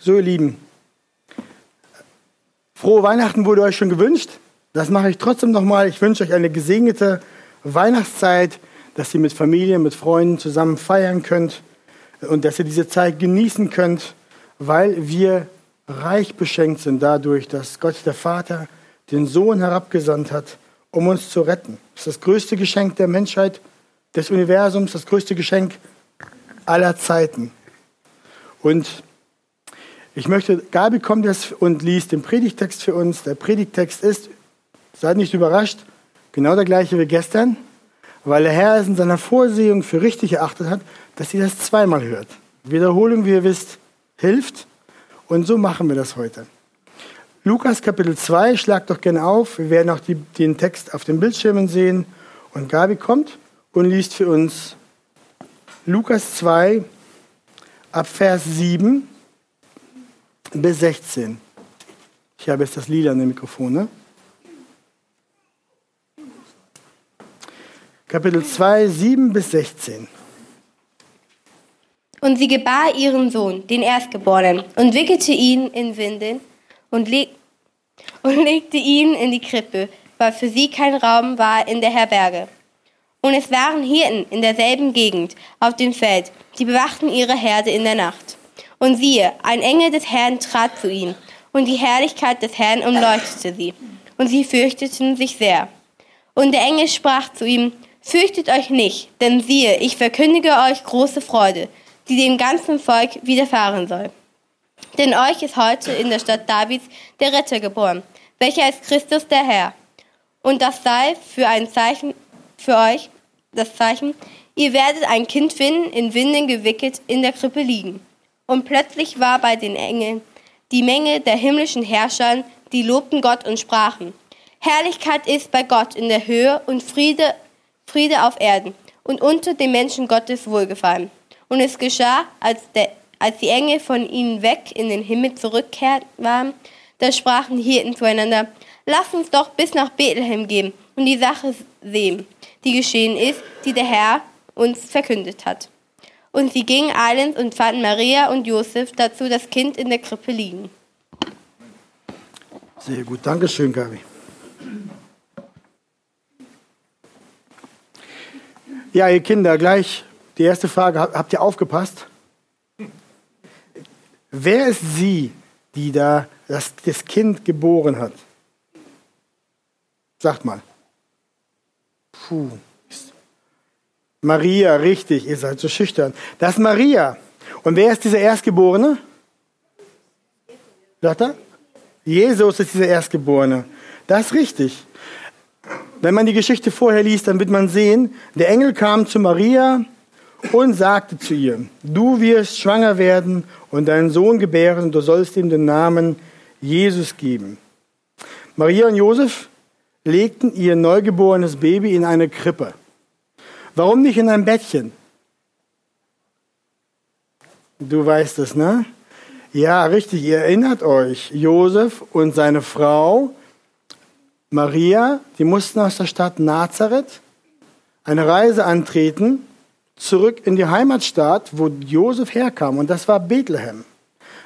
So, ihr Lieben, frohe Weihnachten wurde euch schon gewünscht. Das mache ich trotzdem nochmal. Ich wünsche euch eine gesegnete Weihnachtszeit, dass ihr mit Familie, mit Freunden zusammen feiern könnt und dass ihr diese Zeit genießen könnt, weil wir reich beschenkt sind dadurch, dass Gott der Vater den Sohn herabgesandt hat, um uns zu retten. Das ist das größte Geschenk der Menschheit, des Universums, das größte Geschenk aller Zeiten. Und ich möchte, Gabi kommt jetzt und liest den Predigtext für uns. Der Predigtext ist, seid nicht überrascht, genau der gleiche wie gestern, weil der Herr es in seiner Vorsehung für richtig erachtet hat, dass ihr das zweimal hört. Wiederholung, wie ihr wisst, hilft. Und so machen wir das heute. Lukas Kapitel 2, schlagt doch gerne auf. Wir werden auch die, den Text auf den Bildschirmen sehen. Und Gabi kommt und liest für uns Lukas 2 ab Vers 7 bis 16. Ich habe jetzt das Lila an dem Mikrofon. Ne? Kapitel 2, 7 bis 16. Und sie gebar ihren Sohn, den Erstgeborenen, und wickelte ihn in Windeln und, leg und legte ihn in die Krippe, weil für sie kein Raum war in der Herberge. Und es waren Hirten in derselben Gegend auf dem Feld, die bewachten ihre Herde in der Nacht. Und siehe, ein Engel des Herrn trat zu ihnen, und die Herrlichkeit des Herrn umleuchtete sie, und sie fürchteten sich sehr. Und der Engel sprach zu ihm, Fürchtet euch nicht, denn siehe, ich verkündige euch große Freude, die dem ganzen Volk widerfahren soll. Denn euch ist heute in der Stadt Davids der Retter geboren, welcher ist Christus der Herr. Und das sei für ein Zeichen für euch, das Zeichen, ihr werdet ein Kind finden, in Winden gewickelt, in der Krippe liegen. Und plötzlich war bei den Engeln die Menge der himmlischen Herrscher, die lobten Gott und sprachen, Herrlichkeit ist bei Gott in der Höhe und Friede, Friede auf Erden und unter den Menschen Gottes Wohlgefallen. Und es geschah, als, der, als die Engel von ihnen weg in den Himmel zurückkehrt waren, da sprachen die Hirten zueinander, Lass uns doch bis nach Bethlehem gehen und die Sache sehen, die geschehen ist, die der Herr uns verkündet hat. Und sie gingen eilends und fanden Maria und Josef dazu das Kind in der Krippe liegen. Sehr gut, Dankeschön, Gabi. Ja, ihr Kinder, gleich die erste Frage. Habt ihr aufgepasst? Wer ist sie, die da das, das Kind geboren hat? Sagt mal. Puh. Maria, richtig, ihr seid so schüchtern. Das ist Maria. Und wer ist dieser Erstgeborene? Sagt er? Jesus ist dieser Erstgeborene. Das ist richtig. Wenn man die Geschichte vorher liest, dann wird man sehen, der Engel kam zu Maria und sagte zu ihr, du wirst schwanger werden und deinen Sohn gebären und du sollst ihm den Namen Jesus geben. Maria und Josef legten ihr neugeborenes Baby in eine Krippe. Warum nicht in ein Bettchen? Du weißt es, ne? Ja, richtig, ihr erinnert euch. Josef und seine Frau Maria, die mussten aus der Stadt Nazareth eine Reise antreten, zurück in die Heimatstadt, wo Josef herkam, und das war Bethlehem.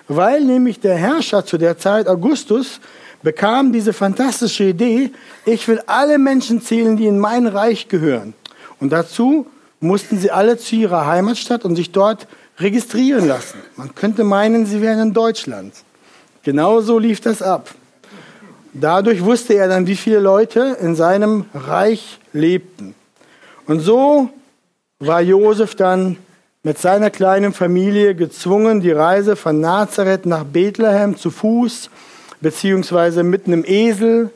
Weil nämlich der Herrscher zu der Zeit, Augustus, bekam diese fantastische Idee, ich will alle Menschen zählen, die in mein Reich gehören. Und dazu mussten sie alle zu ihrer Heimatstadt und sich dort registrieren lassen. Man könnte meinen, sie wären in Deutschland. Genauso lief das ab. Dadurch wusste er dann, wie viele Leute in seinem Reich lebten. Und so war Josef dann mit seiner kleinen Familie gezwungen, die Reise von Nazareth nach Bethlehem zu Fuß beziehungsweise mit einem Esel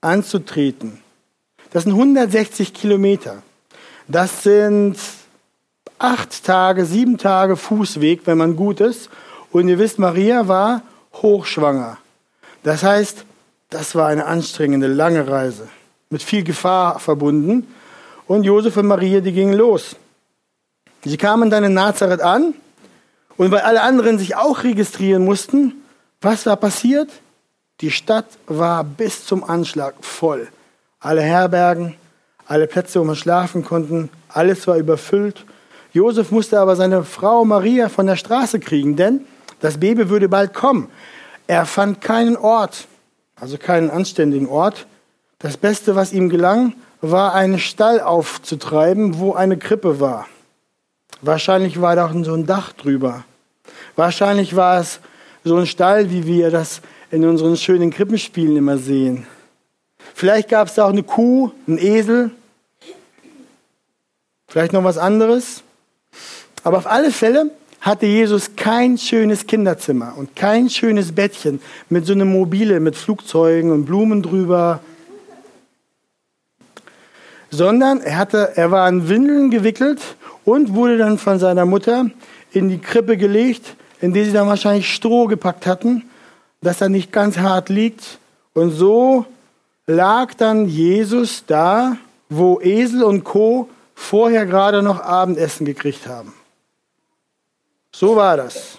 anzutreten. Das sind 160 Kilometer. Das sind acht Tage, sieben Tage Fußweg, wenn man gut ist. Und ihr wisst, Maria war hochschwanger. Das heißt, das war eine anstrengende, lange Reise, mit viel Gefahr verbunden. Und Josef und Maria, die gingen los. Sie kamen dann in Nazareth an. Und weil alle anderen sich auch registrieren mussten, was war passiert? Die Stadt war bis zum Anschlag voll. Alle Herbergen, alle Plätze, wo man schlafen konnten, alles war überfüllt. Josef musste aber seine Frau Maria von der Straße kriegen, denn Das Baby würde bald kommen. Er fand keinen Ort, also keinen anständigen Ort. Das Beste, was ihm gelang, war einen Stall aufzutreiben, wo eine Krippe war. Wahrscheinlich war da auch so ein Dach drüber. Wahrscheinlich war es so ein Stall, wie wir das in unseren schönen Krippenspielen immer sehen. Vielleicht gab es da auch eine Kuh, einen Esel, vielleicht noch was anderes. Aber auf alle Fälle hatte Jesus kein schönes Kinderzimmer und kein schönes Bettchen mit so einer Mobile, mit Flugzeugen und Blumen drüber, sondern er, hatte, er war in Windeln gewickelt und wurde dann von seiner Mutter in die Krippe gelegt, in die sie dann wahrscheinlich Stroh gepackt hatten, dass er nicht ganz hart liegt. Und so lag dann Jesus da, wo Esel und Co. vorher gerade noch Abendessen gekriegt haben. So war das.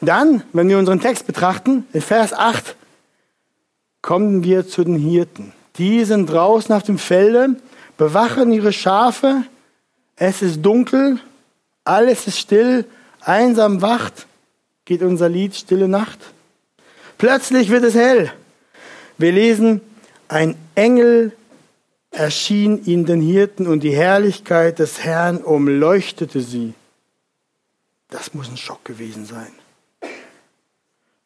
Dann, wenn wir unseren Text betrachten, in Vers 8, kommen wir zu den Hirten. Die sind draußen auf dem Felde, bewachen ihre Schafe. Es ist dunkel, alles ist still, einsam wacht, geht unser Lied Stille Nacht. Plötzlich wird es hell. Wir lesen, ein Engel erschien ihnen den Hirten und die Herrlichkeit des Herrn umleuchtete sie. Das muss ein Schock gewesen sein.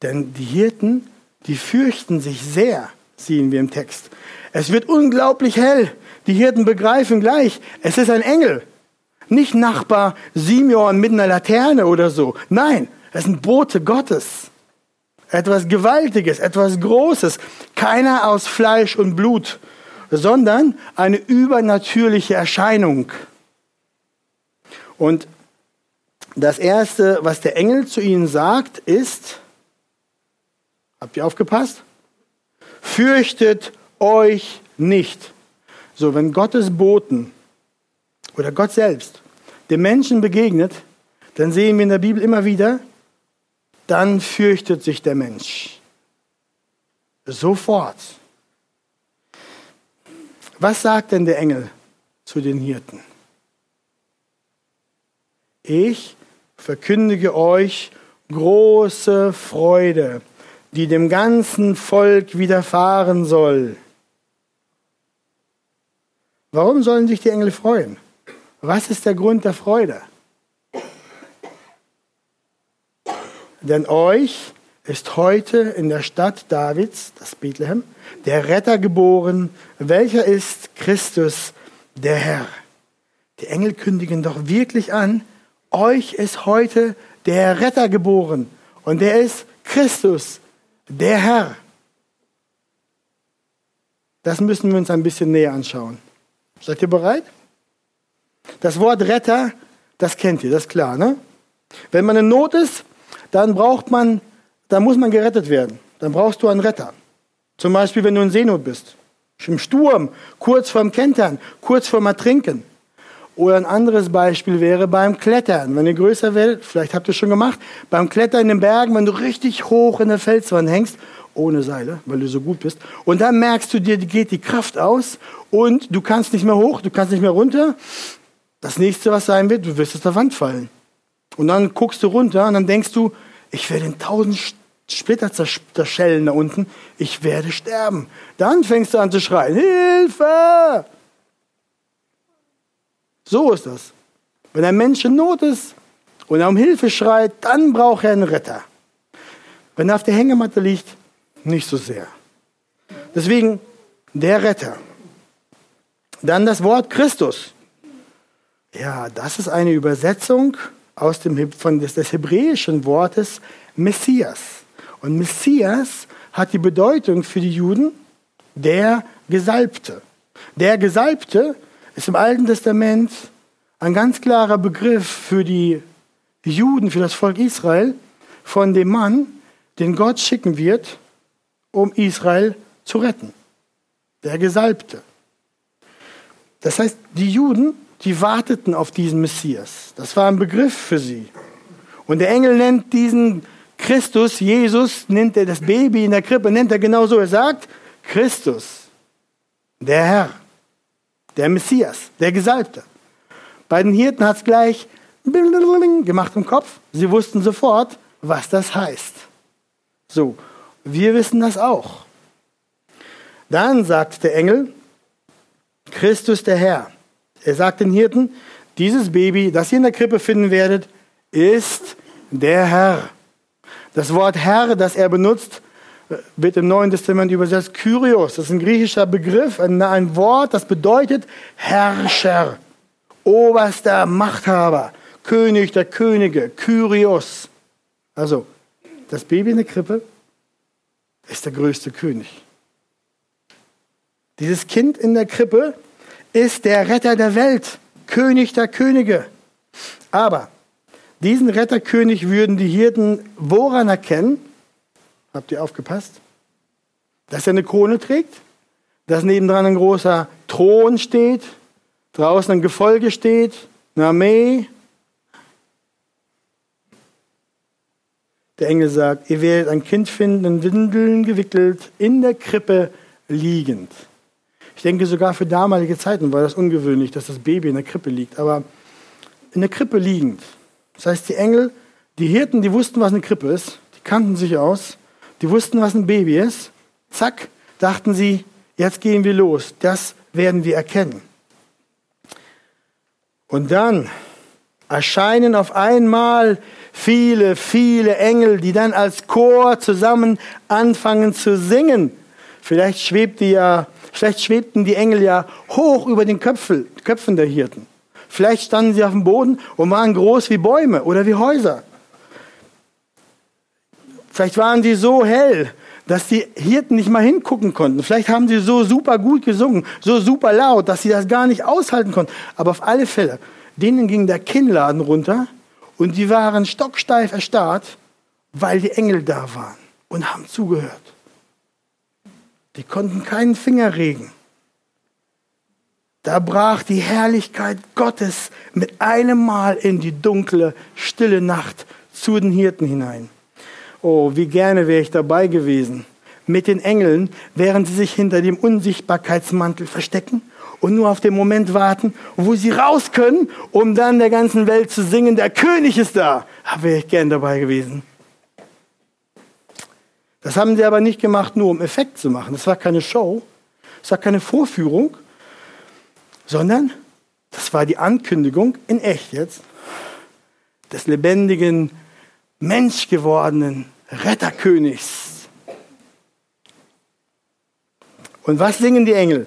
Denn die Hirten, die fürchten sich sehr, sehen wir im Text. Es wird unglaublich hell. Die Hirten begreifen gleich, es ist ein Engel. Nicht Nachbar Simeon mit einer Laterne oder so. Nein, es sind Bote Gottes. Etwas Gewaltiges, etwas Großes. Keiner aus Fleisch und Blut, sondern eine übernatürliche Erscheinung. Und das Erste, was der Engel zu ihnen sagt, ist, habt ihr aufgepasst? Fürchtet euch nicht. So, wenn Gottes Boten oder Gott selbst dem Menschen begegnet, dann sehen wir in der Bibel immer wieder, dann fürchtet sich der Mensch. Sofort. Was sagt denn der Engel zu den Hirten? Ich verkündige euch große Freude, die dem ganzen Volk widerfahren soll. Warum sollen sich die Engel freuen? Was ist der Grund der Freude? Denn euch ist heute in der Stadt Davids, das Bethlehem, der Retter geboren, welcher ist Christus, der Herr. Die Engel kündigen doch wirklich an, euch ist heute der Retter geboren und der ist Christus, der Herr. Das müssen wir uns ein bisschen näher anschauen. Seid ihr bereit? Das Wort Retter, das kennt ihr, das ist klar, ne? Wenn man in Not ist, dann braucht man, dann muss man gerettet werden. Dann brauchst du einen Retter. Zum Beispiel, wenn du in Seenot bist. Im Sturm, kurz vorm Kentern, kurz vorm Ertrinken. Oder ein anderes Beispiel wäre beim Klettern. Wenn ihr größer werdet, vielleicht habt ihr es schon gemacht, beim Klettern in den Bergen, wenn du richtig hoch in der Felswand hängst, ohne Seile, weil du so gut bist, und dann merkst du dir, geht die Kraft aus und du kannst nicht mehr hoch, du kannst nicht mehr runter. Das nächste, was sein wird, du wirst aus der Wand fallen. Und dann guckst du runter und dann denkst du, ich werde in tausend Splitter zerschellen da unten, ich werde sterben. Dann fängst du an zu schreien, Hilfe! So ist das. Wenn ein Mensch in Not ist und er um Hilfe schreit, dann braucht er einen Retter. Wenn er auf der Hängematte liegt, nicht so sehr. Deswegen der Retter. Dann das Wort Christus. Ja, das ist eine Übersetzung aus dem, von des, des hebräischen Wortes Messias. Und Messias hat die Bedeutung für die Juden der Gesalbte. Der Gesalbte ist im Alten Testament ein ganz klarer Begriff für die Juden, für das Volk Israel, von dem Mann, den Gott schicken wird, um Israel zu retten. Der Gesalbte. Das heißt, die Juden, die warteten auf diesen Messias. Das war ein Begriff für sie. Und der Engel nennt diesen Christus, Jesus, nennt er das Baby in der Krippe, nennt er genau so. Er sagt, Christus, der Herr der Messias, der Gesalbte. Bei den Hirten hat es gleich gemacht im Kopf. Sie wussten sofort, was das heißt. So, wir wissen das auch. Dann sagt der Engel, Christus der Herr. Er sagt den Hirten, dieses Baby, das ihr in der Krippe finden werdet, ist der Herr. Das Wort Herr, das er benutzt, wird im Neuen Testament übersetzt Kyrios. Das ist ein griechischer Begriff, ein, ein Wort, das bedeutet Herrscher, oberster Machthaber, König der Könige, Kyrios. Also, das Baby in der Krippe ist der größte König. Dieses Kind in der Krippe ist der Retter der Welt, König der Könige. Aber diesen Retterkönig würden die Hirten woran erkennen? Habt ihr aufgepasst? Dass er eine Krone trägt, dass nebendran ein großer Thron steht, draußen ein Gefolge steht, eine Armee. Der Engel sagt, ihr werdet ein Kind finden, in Windeln gewickelt, in der Krippe liegend. Ich denke, sogar für damalige Zeiten war das ungewöhnlich, dass das Baby in der Krippe liegt. Aber in der Krippe liegend. Das heißt, die Engel, die Hirten, die wussten, was eine Krippe ist, die kannten sich aus die wussten, was ein Baby ist. Zack, dachten sie, jetzt gehen wir los. Das werden wir erkennen. Und dann erscheinen auf einmal viele, viele Engel, die dann als Chor zusammen anfangen zu singen. Vielleicht, schwebte ja, vielleicht schwebten die Engel ja hoch über den Köpfen, Köpfen der Hirten. Vielleicht standen sie auf dem Boden und waren groß wie Bäume oder wie Häuser. Vielleicht waren sie so hell, dass die Hirten nicht mal hingucken konnten. Vielleicht haben sie so super gut gesungen, so super laut, dass sie das gar nicht aushalten konnten. Aber auf alle Fälle, denen ging der Kinnladen runter und die waren stocksteif erstarrt, weil die Engel da waren und haben zugehört. Die konnten keinen Finger regen. Da brach die Herrlichkeit Gottes mit einem Mal in die dunkle, stille Nacht zu den Hirten hinein. Oh, wie gerne wäre ich dabei gewesen. Mit den Engeln, während sie sich hinter dem Unsichtbarkeitsmantel verstecken und nur auf den Moment warten, wo sie raus können, um dann der ganzen Welt zu singen, der König ist da. Da wäre ich gern dabei gewesen. Das haben sie aber nicht gemacht, nur um Effekt zu machen. Das war keine Show, das war keine Vorführung, sondern das war die Ankündigung in echt jetzt des lebendigen menschgewordenen Retterkönigs. Und was singen die Engel?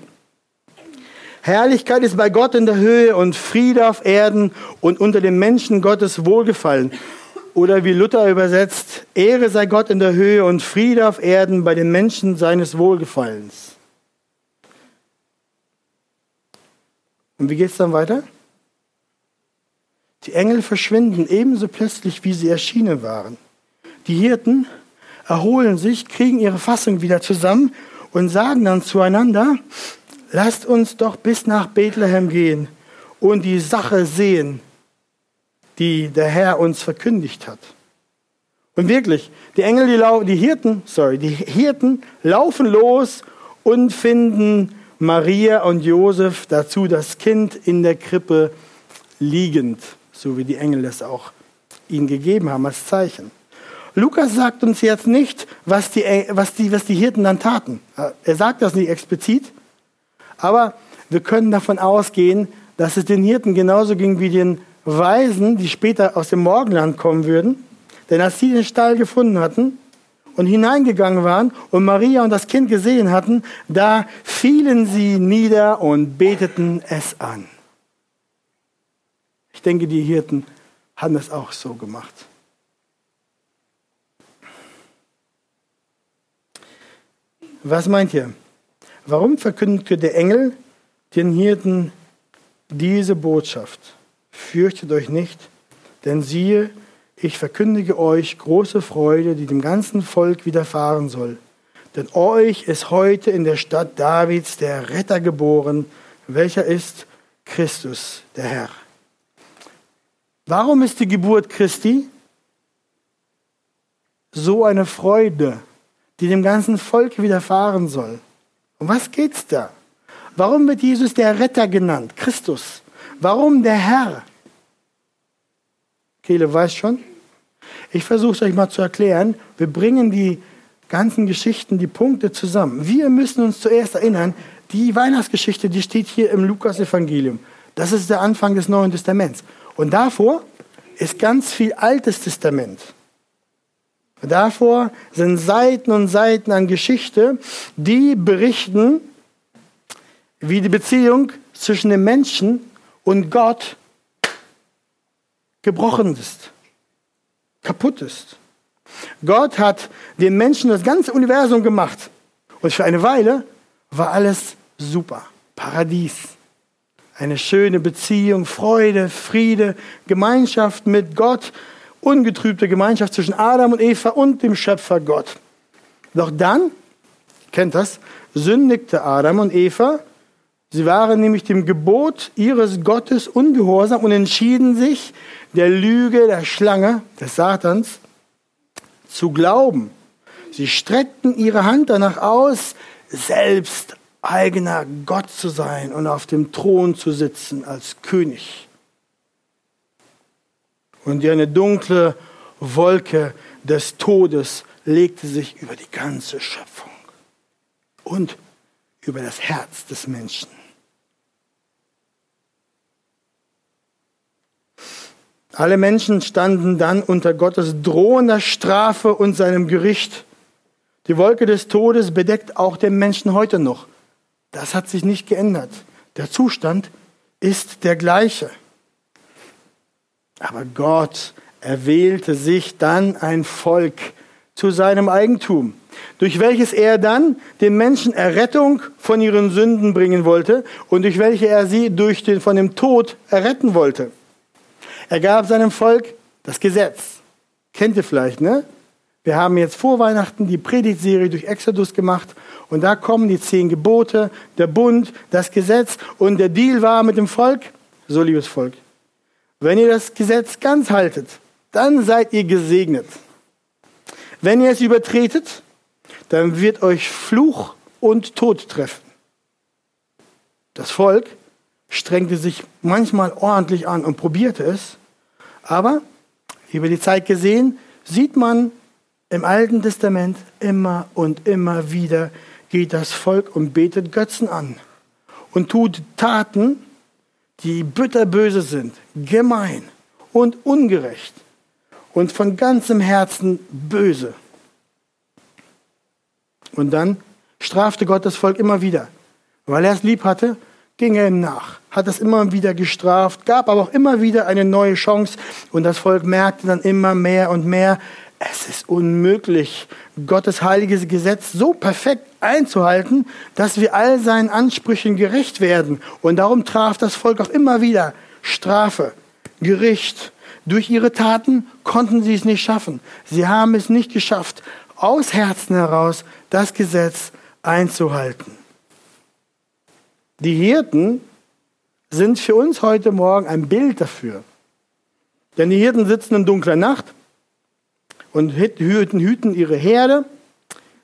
Herrlichkeit ist bei Gott in der Höhe und Friede auf Erden und unter den Menschen Gottes Wohlgefallen. Oder wie Luther übersetzt, Ehre sei Gott in der Höhe und Friede auf Erden bei den Menschen seines Wohlgefallens. Und wie geht es dann weiter? Die Engel verschwinden ebenso plötzlich, wie sie erschienen waren. Die Hirten erholen sich, kriegen ihre Fassung wieder zusammen und sagen dann zueinander, lasst uns doch bis nach Bethlehem gehen und die Sache sehen, die der Herr uns verkündigt hat. Und wirklich, die Engel, die, die Hirten, sorry, die Hirten laufen los und finden Maria und Josef dazu das Kind in der Krippe liegend so wie die Engel es auch ihnen gegeben haben als Zeichen. Lukas sagt uns jetzt nicht, was die, was die, was die Hirten dann taten. Er sagt das nicht explizit, aber wir können davon ausgehen, dass es den Hirten genauso ging wie den Weisen, die später aus dem Morgenland kommen würden. Denn als sie den Stall gefunden hatten und hineingegangen waren und Maria und das Kind gesehen hatten, da fielen sie nieder und beteten es an. Ich denke, die Hirten haben das auch so gemacht. Was meint ihr? Warum verkündete der Engel den Hirten diese Botschaft? Fürchtet euch nicht, denn siehe, ich verkündige euch große Freude, die dem ganzen Volk widerfahren soll. Denn euch ist heute in der Stadt Davids der Retter geboren, welcher ist Christus, der Herr. Warum ist die Geburt Christi so eine Freude, die dem ganzen Volk widerfahren soll? Um was geht's da? Warum wird Jesus der Retter genannt, Christus? Warum der Herr? Kele weiß schon. Ich versuche es euch mal zu erklären. Wir bringen die ganzen Geschichten, die Punkte zusammen. Wir müssen uns zuerst erinnern, die Weihnachtsgeschichte, die steht hier im Lukas-Evangelium. Das ist der Anfang des Neuen Testaments. Und davor ist ganz viel Altes Testament. Davor sind Seiten und Seiten an Geschichte, die berichten, wie die Beziehung zwischen dem Menschen und Gott gebrochen ist, kaputt ist. Gott hat den Menschen das ganze Universum gemacht. Und für eine Weile war alles super. Paradies. Eine schöne Beziehung, Freude, Friede, Gemeinschaft mit Gott, ungetrübte Gemeinschaft zwischen Adam und Eva und dem Schöpfer Gott. Doch dann, kennt das, sündigte Adam und Eva. Sie waren nämlich dem Gebot ihres Gottes ungehorsam und entschieden sich, der Lüge der Schlange, des Satans, zu glauben. Sie streckten ihre Hand danach aus, selbst eigener Gott zu sein und auf dem Thron zu sitzen als König. Und eine dunkle Wolke des Todes legte sich über die ganze Schöpfung und über das Herz des Menschen. Alle Menschen standen dann unter Gottes drohender Strafe und seinem Gericht. Die Wolke des Todes bedeckt auch den Menschen heute noch. Das hat sich nicht geändert. Der Zustand ist der gleiche. Aber Gott erwählte sich dann ein Volk zu seinem Eigentum, durch welches er dann den Menschen Errettung von ihren Sünden bringen wollte und durch welche er sie durch den, von dem Tod erretten wollte. Er gab seinem Volk das Gesetz. Kennt ihr vielleicht, ne? Wir haben jetzt vor Weihnachten die Predigtserie durch Exodus gemacht und da kommen die zehn Gebote, der Bund, das Gesetz und der Deal war mit dem Volk, so liebes Volk, wenn ihr das Gesetz ganz haltet, dann seid ihr gesegnet. Wenn ihr es übertretet, dann wird euch Fluch und Tod treffen. Das Volk strengte sich manchmal ordentlich an und probierte es, aber über die Zeit gesehen sieht man im Alten Testament immer und immer wieder geht das Volk und betet Götzen an und tut Taten, die bitterböse sind, gemein und ungerecht und von ganzem Herzen böse. Und dann strafte Gott das Volk immer wieder. Weil er es lieb hatte, ging er ihm nach, hat es immer wieder gestraft, gab aber auch immer wieder eine neue Chance und das Volk merkte dann immer mehr und mehr, es ist unmöglich, Gottes heiliges Gesetz so perfekt einzuhalten, dass wir all seinen Ansprüchen gerecht werden. Und darum traf das Volk auch immer wieder Strafe, Gericht. Durch ihre Taten konnten sie es nicht schaffen. Sie haben es nicht geschafft, aus Herzen heraus das Gesetz einzuhalten. Die Hirten sind für uns heute Morgen ein Bild dafür. Denn die Hirten sitzen in dunkler Nacht und hüten, hüten ihre Herde.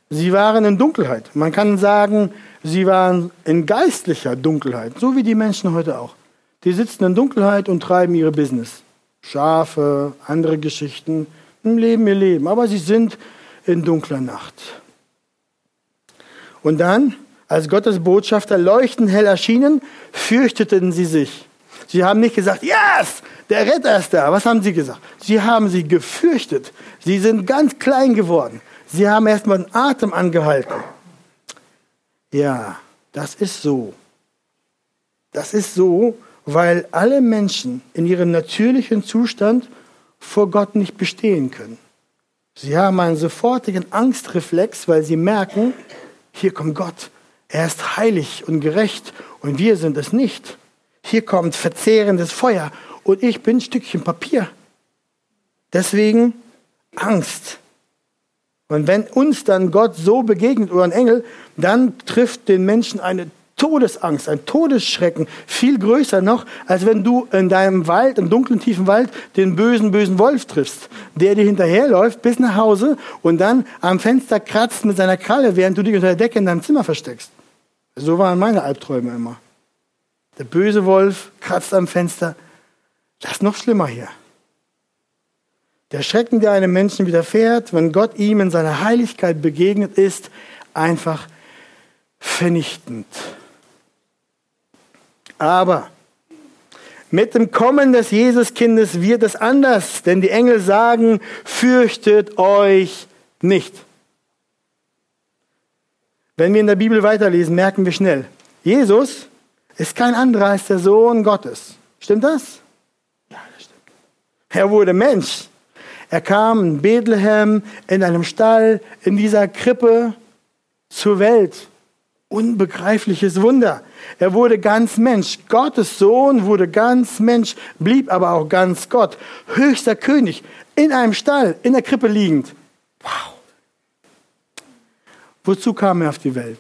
Sie waren in Dunkelheit. Man kann sagen, sie waren in geistlicher Dunkelheit, so wie die Menschen heute auch. Die sitzen in Dunkelheit und treiben ihre Business. Schafe, andere Geschichten, leben ihr Leben. Aber sie sind in dunkler Nacht. Und dann, als Gottes Botschafter leuchtend hell erschienen, fürchteten sie sich. Sie haben nicht gesagt, yes, der Retter ist da. Was haben sie gesagt? Sie haben sie gefürchtet. Sie sind ganz klein geworden. Sie haben erstmal den Atem angehalten. Ja, das ist so. Das ist so, weil alle Menschen in ihrem natürlichen Zustand vor Gott nicht bestehen können. Sie haben einen sofortigen Angstreflex, weil sie merken, hier kommt Gott. Er ist heilig und gerecht und wir sind es nicht. Hier kommt verzehrendes Feuer und ich bin ein Stückchen Papier. Deswegen Angst. Und wenn uns dann Gott so begegnet oder ein Engel, dann trifft den Menschen eine Todesangst, ein Todesschrecken, viel größer noch, als wenn du in deinem Wald, im dunklen, tiefen Wald, den bösen, bösen Wolf triffst, der dir hinterherläuft bis nach Hause und dann am Fenster kratzt mit seiner Kralle, während du dich unter der Decke in deinem Zimmer versteckst. So waren meine Albträume immer. Der böse Wolf kratzt am Fenster. Das ist noch schlimmer hier. Der Schrecken, der einem Menschen widerfährt, wenn Gott ihm in seiner Heiligkeit begegnet, ist einfach vernichtend. Aber mit dem Kommen des Jesuskindes wird es anders, denn die Engel sagen, fürchtet euch nicht. Wenn wir in der Bibel weiterlesen, merken wir schnell, Jesus ist kein anderer als der Sohn Gottes. Stimmt das? Ja, das stimmt. Er wurde Mensch. Er kam in Bethlehem, in einem Stall, in dieser Krippe zur Welt. Unbegreifliches Wunder. Er wurde ganz Mensch. Gottes Sohn wurde ganz Mensch, blieb aber auch ganz Gott. Höchster König, in einem Stall, in der Krippe liegend. Wow. Wozu kam er auf die Welt?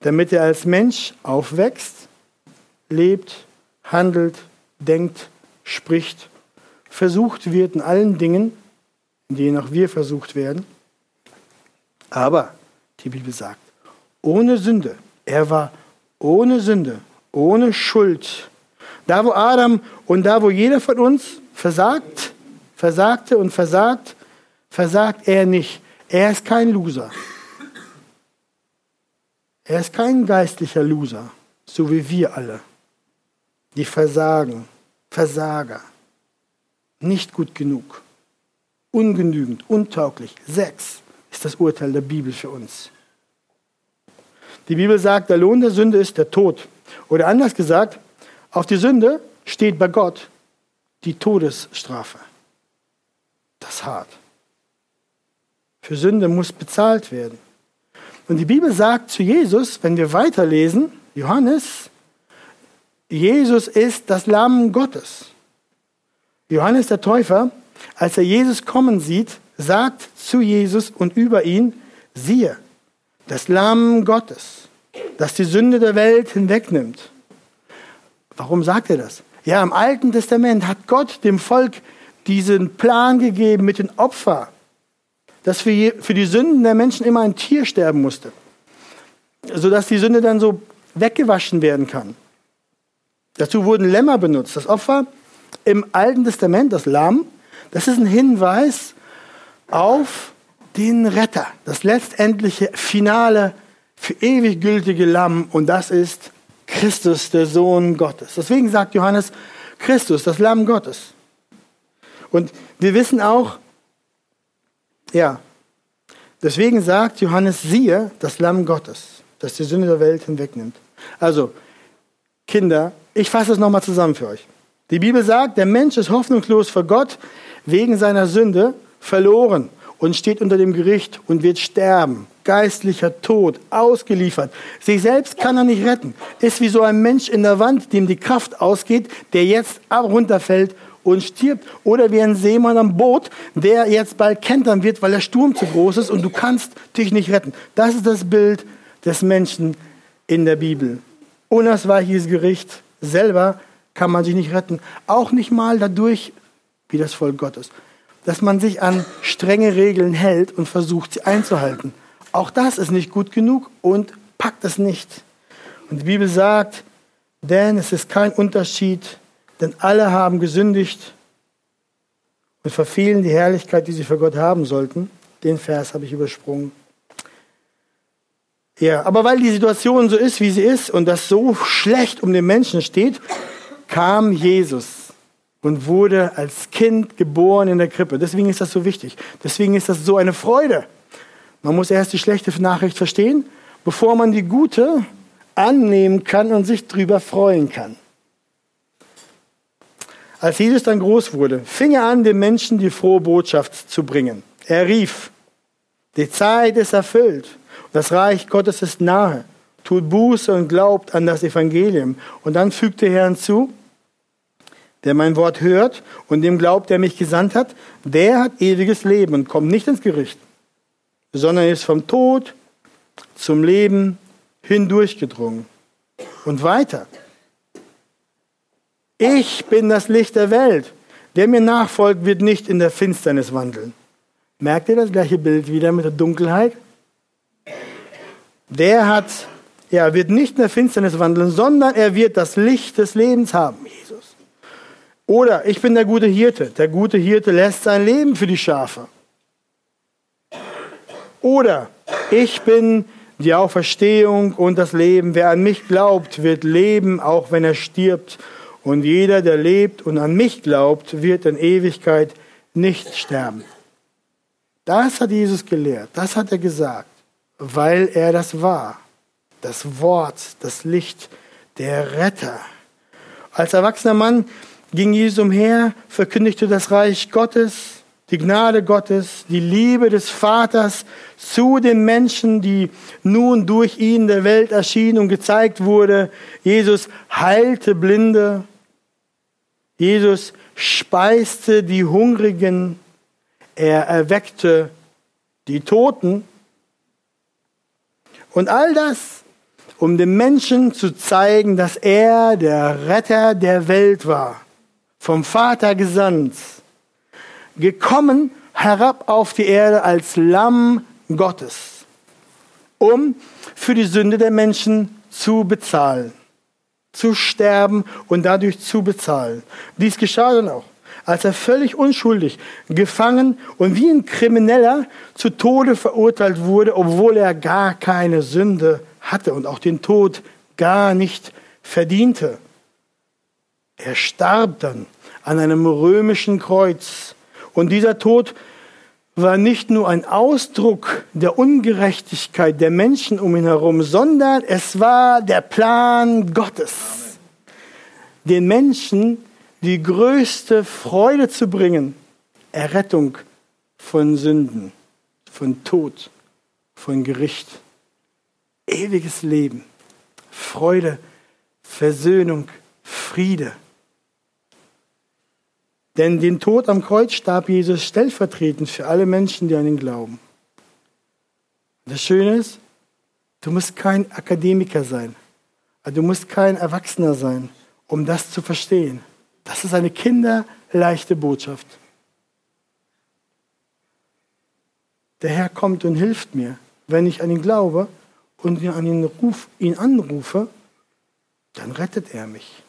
Damit er als Mensch aufwächst, lebt, handelt, denkt, spricht, versucht wird in allen Dingen, in denen auch wir versucht werden. Aber die Bibel sagt, ohne Sünde. Er war ohne Sünde, ohne Schuld. Da, wo Adam und da, wo jeder von uns versagt, versagte und versagt, versagt er nicht. Er ist kein Loser. Er ist kein geistlicher Loser, so wie wir alle. Die versagen, Versager, nicht gut genug, ungenügend, untauglich. Sechs ist das Urteil der Bibel für uns. Die Bibel sagt, der Lohn der Sünde ist der Tod. Oder anders gesagt, auf die Sünde steht bei Gott die Todesstrafe. Das hart. Für Sünde muss bezahlt werden. Und die Bibel sagt zu Jesus, wenn wir weiterlesen, Johannes, Jesus ist das Lamm Gottes. Johannes der Täufer, als er Jesus kommen sieht, sagt zu Jesus und über ihn, siehe, das Lamm Gottes, das die Sünde der Welt hinwegnimmt. Warum sagt er das? Ja, im Alten Testament hat Gott dem Volk diesen Plan gegeben mit den Opfern, dass für, für die Sünden der Menschen immer ein Tier sterben musste, sodass die Sünde dann so weggewaschen werden kann. Dazu wurden Lämmer benutzt. Das Opfer im Alten Testament, das Lamm, das ist ein Hinweis auf den Retter, das letztendliche Finale für ewig gültige Lamm und das ist Christus, der Sohn Gottes. Deswegen sagt Johannes, Christus, das Lamm Gottes. Und wir wissen auch, ja, deswegen sagt Johannes, siehe, das Lamm Gottes, das die Sünde der Welt hinwegnimmt. Also, Kinder, ich fasse es nochmal zusammen für euch. Die Bibel sagt, der Mensch ist hoffnungslos vor Gott wegen seiner Sünde verloren und steht unter dem Gericht und wird sterben. Geistlicher Tod, ausgeliefert. Sich selbst kann er nicht retten. Ist wie so ein Mensch in der Wand, dem die Kraft ausgeht, der jetzt runterfällt und stirbt. Oder wie ein Seemann am Boot, der jetzt bald kentern wird, weil der Sturm zu groß ist und du kannst dich nicht retten. Das ist das Bild des Menschen in der Bibel. Unausweichliches Gericht. Selber kann man sich nicht retten. Auch nicht mal dadurch, wie das Volk Gottes dass man sich an strenge Regeln hält und versucht, sie einzuhalten. Auch das ist nicht gut genug und packt es nicht. Und die Bibel sagt, denn es ist kein Unterschied, denn alle haben gesündigt und verfehlen die Herrlichkeit, die sie für Gott haben sollten. Den Vers habe ich übersprungen. Ja, aber weil die Situation so ist, wie sie ist und das so schlecht um den Menschen steht, kam Jesus und wurde als Kind geboren in der Krippe. Deswegen ist das so wichtig. Deswegen ist das so eine Freude. Man muss erst die schlechte Nachricht verstehen, bevor man die gute annehmen kann und sich drüber freuen kann. Als Jesus dann groß wurde, fing er an, den Menschen die frohe Botschaft zu bringen. Er rief, die Zeit ist erfüllt, das Reich Gottes ist nahe. Tut Buße und glaubt an das Evangelium. Und dann fügte er hinzu, der mein Wort hört und dem glaubt, der mich gesandt hat, der hat ewiges Leben und kommt nicht ins Gericht, sondern ist vom Tod zum Leben hindurchgedrungen. Und weiter. Ich bin das Licht der Welt. Wer mir nachfolgt, wird nicht in der Finsternis wandeln. Merkt ihr das gleiche Bild wieder mit der Dunkelheit? Der hat, er wird nicht in der Finsternis wandeln, sondern er wird das Licht des Lebens haben. Jesus. Oder ich bin der gute Hirte. Der gute Hirte lässt sein Leben für die Schafe. Oder ich bin die Auferstehung und das Leben. Wer an mich glaubt, wird leben, auch wenn er stirbt. Und jeder, der lebt und an mich glaubt, wird in Ewigkeit nicht sterben. Das hat Jesus gelehrt, das hat er gesagt, weil er das war. Das Wort, das Licht, der Retter. Als erwachsener Mann ging Jesus umher, verkündigte das Reich Gottes, die Gnade Gottes, die Liebe des Vaters zu den Menschen, die nun durch ihn der Welt erschienen und gezeigt wurde. Jesus heilte Blinde. Jesus speiste die Hungrigen. Er erweckte die Toten. Und all das, um den Menschen zu zeigen, dass er der Retter der Welt war, vom Vater gesandt, gekommen herab auf die Erde als Lamm Gottes, um für die Sünde der Menschen zu bezahlen, zu sterben und dadurch zu bezahlen. Dies geschah dann auch als er völlig unschuldig gefangen und wie ein Krimineller zu Tode verurteilt wurde, obwohl er gar keine Sünde hatte und auch den Tod gar nicht verdiente. Er starb dann an einem römischen Kreuz. Und dieser Tod war nicht nur ein Ausdruck der Ungerechtigkeit der Menschen um ihn herum, sondern es war der Plan Gottes, den Menschen die größte Freude zu bringen, Errettung von Sünden, von Tod, von Gericht, ewiges Leben, Freude, Versöhnung, Friede. Denn den Tod am Kreuz starb Jesus stellvertretend für alle Menschen, die an ihn glauben. Das Schöne ist, du musst kein Akademiker sein, du musst kein Erwachsener sein, um das zu verstehen. Das ist eine kinderleichte Botschaft. Der Herr kommt und hilft mir. Wenn ich an ihn glaube und an ihn, ruf, ihn anrufe, dann rettet er mich.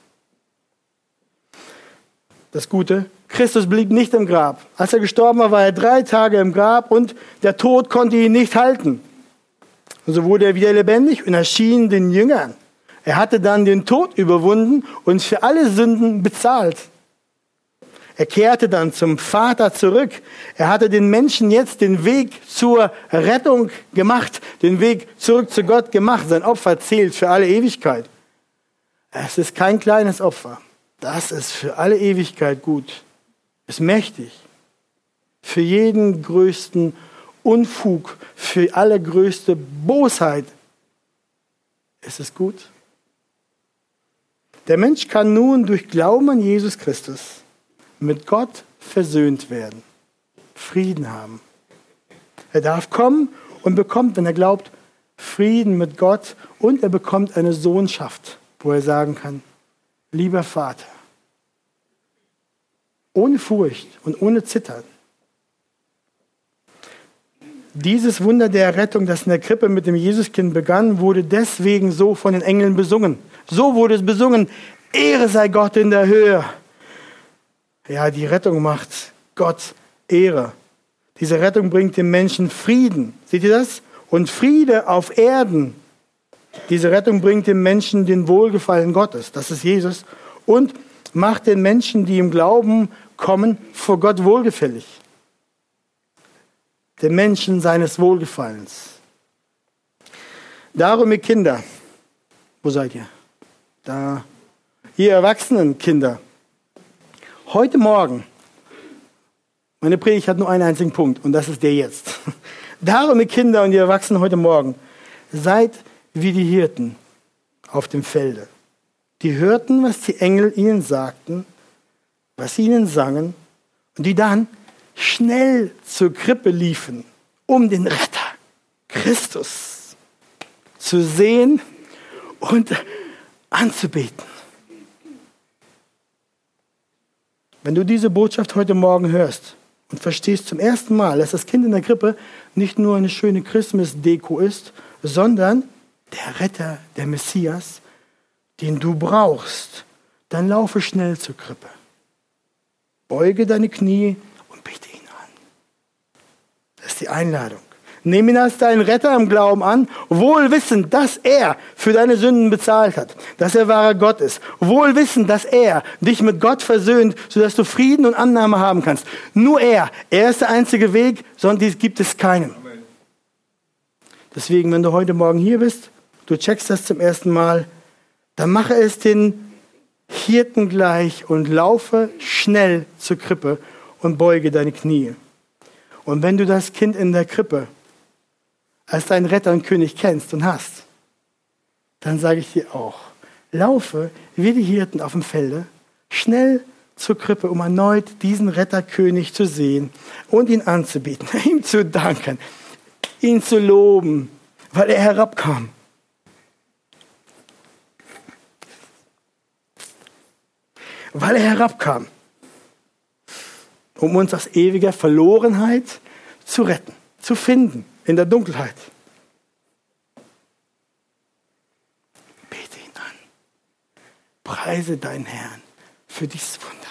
Das Gute, Christus blieb nicht im Grab. Als er gestorben war, war er drei Tage im Grab und der Tod konnte ihn nicht halten. Und so wurde er wieder lebendig und erschien den Jüngern. Er hatte dann den Tod überwunden und für alle Sünden bezahlt. Er kehrte dann zum Vater zurück. Er hatte den Menschen jetzt den Weg zur Rettung gemacht, den Weg zurück zu Gott gemacht. Sein Opfer zählt für alle Ewigkeit. Es ist kein kleines Opfer. Das ist für alle Ewigkeit gut. Ist mächtig. Für jeden größten Unfug, für alle größte Bosheit ist es gut. Der Mensch kann nun durch Glauben an Jesus Christus mit Gott versöhnt werden, Frieden haben. Er darf kommen und bekommt, wenn er glaubt, Frieden mit Gott und er bekommt eine Sohnschaft, wo er sagen kann, lieber Vater, ohne Furcht und ohne Zittern. Dieses Wunder der Rettung, das in der Krippe mit dem Jesuskind begann, wurde deswegen so von den Engeln besungen. So wurde es besungen, Ehre sei Gott in der Höhe. Ja, die Rettung macht Gott Ehre. Diese Rettung bringt dem Menschen Frieden. Seht ihr das? Und Friede auf Erden. Diese Rettung bringt dem Menschen den Wohlgefallen Gottes. Das ist Jesus. Und macht den Menschen, die im Glauben kommen, vor Gott wohlgefällig. Den Menschen seines Wohlgefallens. Darum, ihr Kinder, wo seid ihr? da ihr erwachsenen Kinder, heute Morgen, meine Predigt hat nur einen einzigen Punkt und das ist der jetzt. Darum, ihr Kinder und ihr Erwachsenen heute Morgen, seid wie die Hirten auf dem Felde. Die hörten, was die Engel ihnen sagten, was sie ihnen sangen und die dann schnell zur Krippe liefen, um den Retter, Christus, zu sehen und anzubeten. Wenn du diese Botschaft heute Morgen hörst und verstehst zum ersten Mal, dass das Kind in der Krippe nicht nur eine schöne Christmas-Deko ist, sondern der Retter, der Messias, den du brauchst, dann laufe schnell zur Krippe. Beuge deine Knie und bete ihn an. Das ist die Einladung. Nimm ihn als deinen Retter im Glauben an, wohl wissend, dass er für deine Sünden bezahlt hat, dass er wahrer Gott ist, wohl wissend, dass er dich mit Gott versöhnt, sodass du Frieden und Annahme haben kannst. Nur er, er ist der einzige Weg, sonst gibt es keinen. Deswegen, wenn du heute Morgen hier bist, du checkst das zum ersten Mal, dann mache es den Hirten gleich und laufe schnell zur Krippe und beuge deine Knie. Und wenn du das Kind in der Krippe als deinen Retter und König kennst und hast, dann sage ich dir auch, laufe wie die Hirten auf dem Felde schnell zur Krippe, um erneut diesen Retterkönig zu sehen und ihn anzubieten, ihm zu danken, ihn zu loben, weil er herabkam. Weil er herabkam, um uns aus ewiger Verlorenheit zu retten, zu finden in der Dunkelheit. Bete ihn an. Preise deinen Herrn für dieses Wunder.